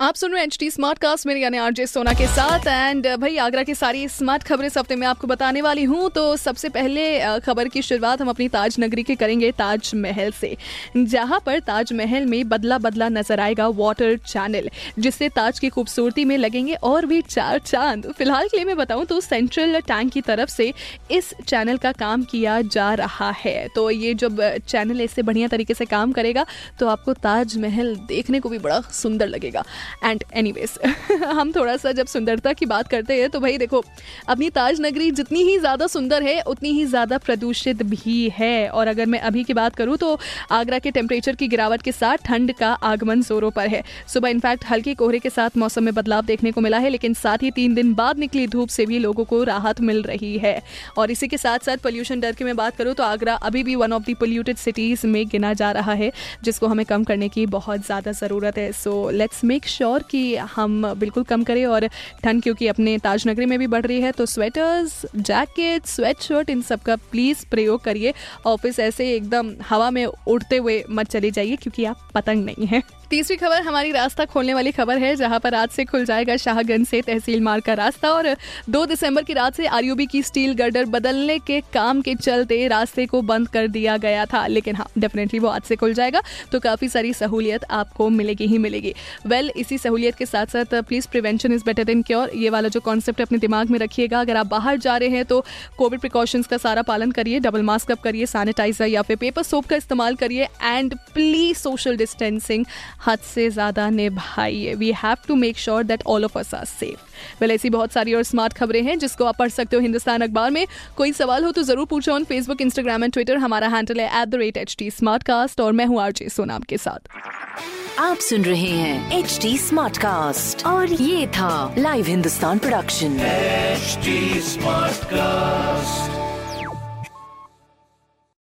आप सुन रहे हैं एच टी स्मार्ट कास्ट मेरे यानी आरजे सोना के साथ। एंड भाई, आगरा की सारी स्मार्ट खबरें इस हफ़्ते में आपको बताने वाली हूँ। तो सबसे पहले खबर की शुरुआत हम अपनी ताज नगरी के करेंगे, ताज महल से। जहाँ पर ताज महल में बदला बदला नज़र आएगा वाटर चैनल जिससे ताज की खूबसूरती में लगेंगे और भी चार चाँद। फ़िलहाल के लिए मैं बताऊँ तो सेंट्रल टैंक की तरफ़ से इस चैनल का काम किया जा रहा है। तो ये जब चैनल इससे बढ़िया तरीके से काम करेगा तो आपको ताजमहल देखने को भी बड़ा सुंदर लगेगा। एंड एनीवेज हम थोड़ा सा जब सुंदरता की बात करते हैं तो भाई देखो, अपनी ताज नगरी जितनी ही ज़्यादा सुंदर है, उतनी ही ज़्यादा प्रदूषित भी है। और अगर मैं अभी की बात करूँ तो आगरा के टेम्परेचर की गिरावट के साथ ठंड का आगमन जोरों पर है। सुबह इनफैक्ट हल्के कोहरे के साथ मौसम में बदलाव देखने को मिला है, लेकिन साथ ही तीन दिन बाद निकली धूप से भी लोगों को राहत मिल रही है। और इसी के साथ साथ पोल्यूशन डर की मैं बात करूँ तो आगरा अभी भी one of the polluted cities में गिना जा रहा है, जिसको हमें कम करने की बहुत ज़्यादा ज़रूरत है। सो लेट्स मेक श्योर कि हम बिल्कुल कम करें और ठंड क्योंकि अपने ताजनगरी में भी बढ़ रही है तो स्वेटर्स जैकेट स्वेट शर्ट इन सब का प्लीज़ प्रयोग करिए। ऑफ़िस ऐसे एकदम हवा में उड़ते हुए मत चले जाइए क्योंकि आप पतंग नहीं हैं। तीसरी खबर हमारी रास्ता खोलने वाली खबर है जहाँ पर आज से खुल जाएगा शाहगंज से तहसील मार्ग का रास्ता और 2 दिसंबर की रात से आरयूबी की स्टील गर्डर बदलने के काम के चलते रास्ते को बंद कर दिया गया था। लेकिन हाँ डेफिनेटली वो आज से खुल जाएगा तो काफ़ी सारी सहूलियत आपको मिलेगी ही मिलेगी। वेल well, इसी सहूलियत के साथ साथ please prevention is better than cure ये वाला जो कॉन्सेप्ट अपने दिमाग में रखिएगा अगर आप बाहर जा रहे हैं तो कोविड प्रिकॉशंस का सारा पालन करिए डबल मास्क अप करिए सैनिटाइजर या फिर पेपर सोप का इस्तेमाल करिए एंड प्लीज़ सोशल डिस्टेंसिंग हद से ज़्यादा निभाइए। We have to make sure that all of us are safe well ऐसी बहुत सारी और स्मार्ट खबरें हैं जिसको आप पढ़ सकते हो हिंदुस्तान अखबार में। कोई सवाल हो तो ज़रूर पूछो on Facebook Instagram and Twitter हमारा हैंडल है at the rate H T Smartcast और मैं हूँ आरजे सोनाम के साथ। आप सुन रहे हैं एच टी स्मार्ट कास्ट और ये था live Hindustan production HD Smartcast.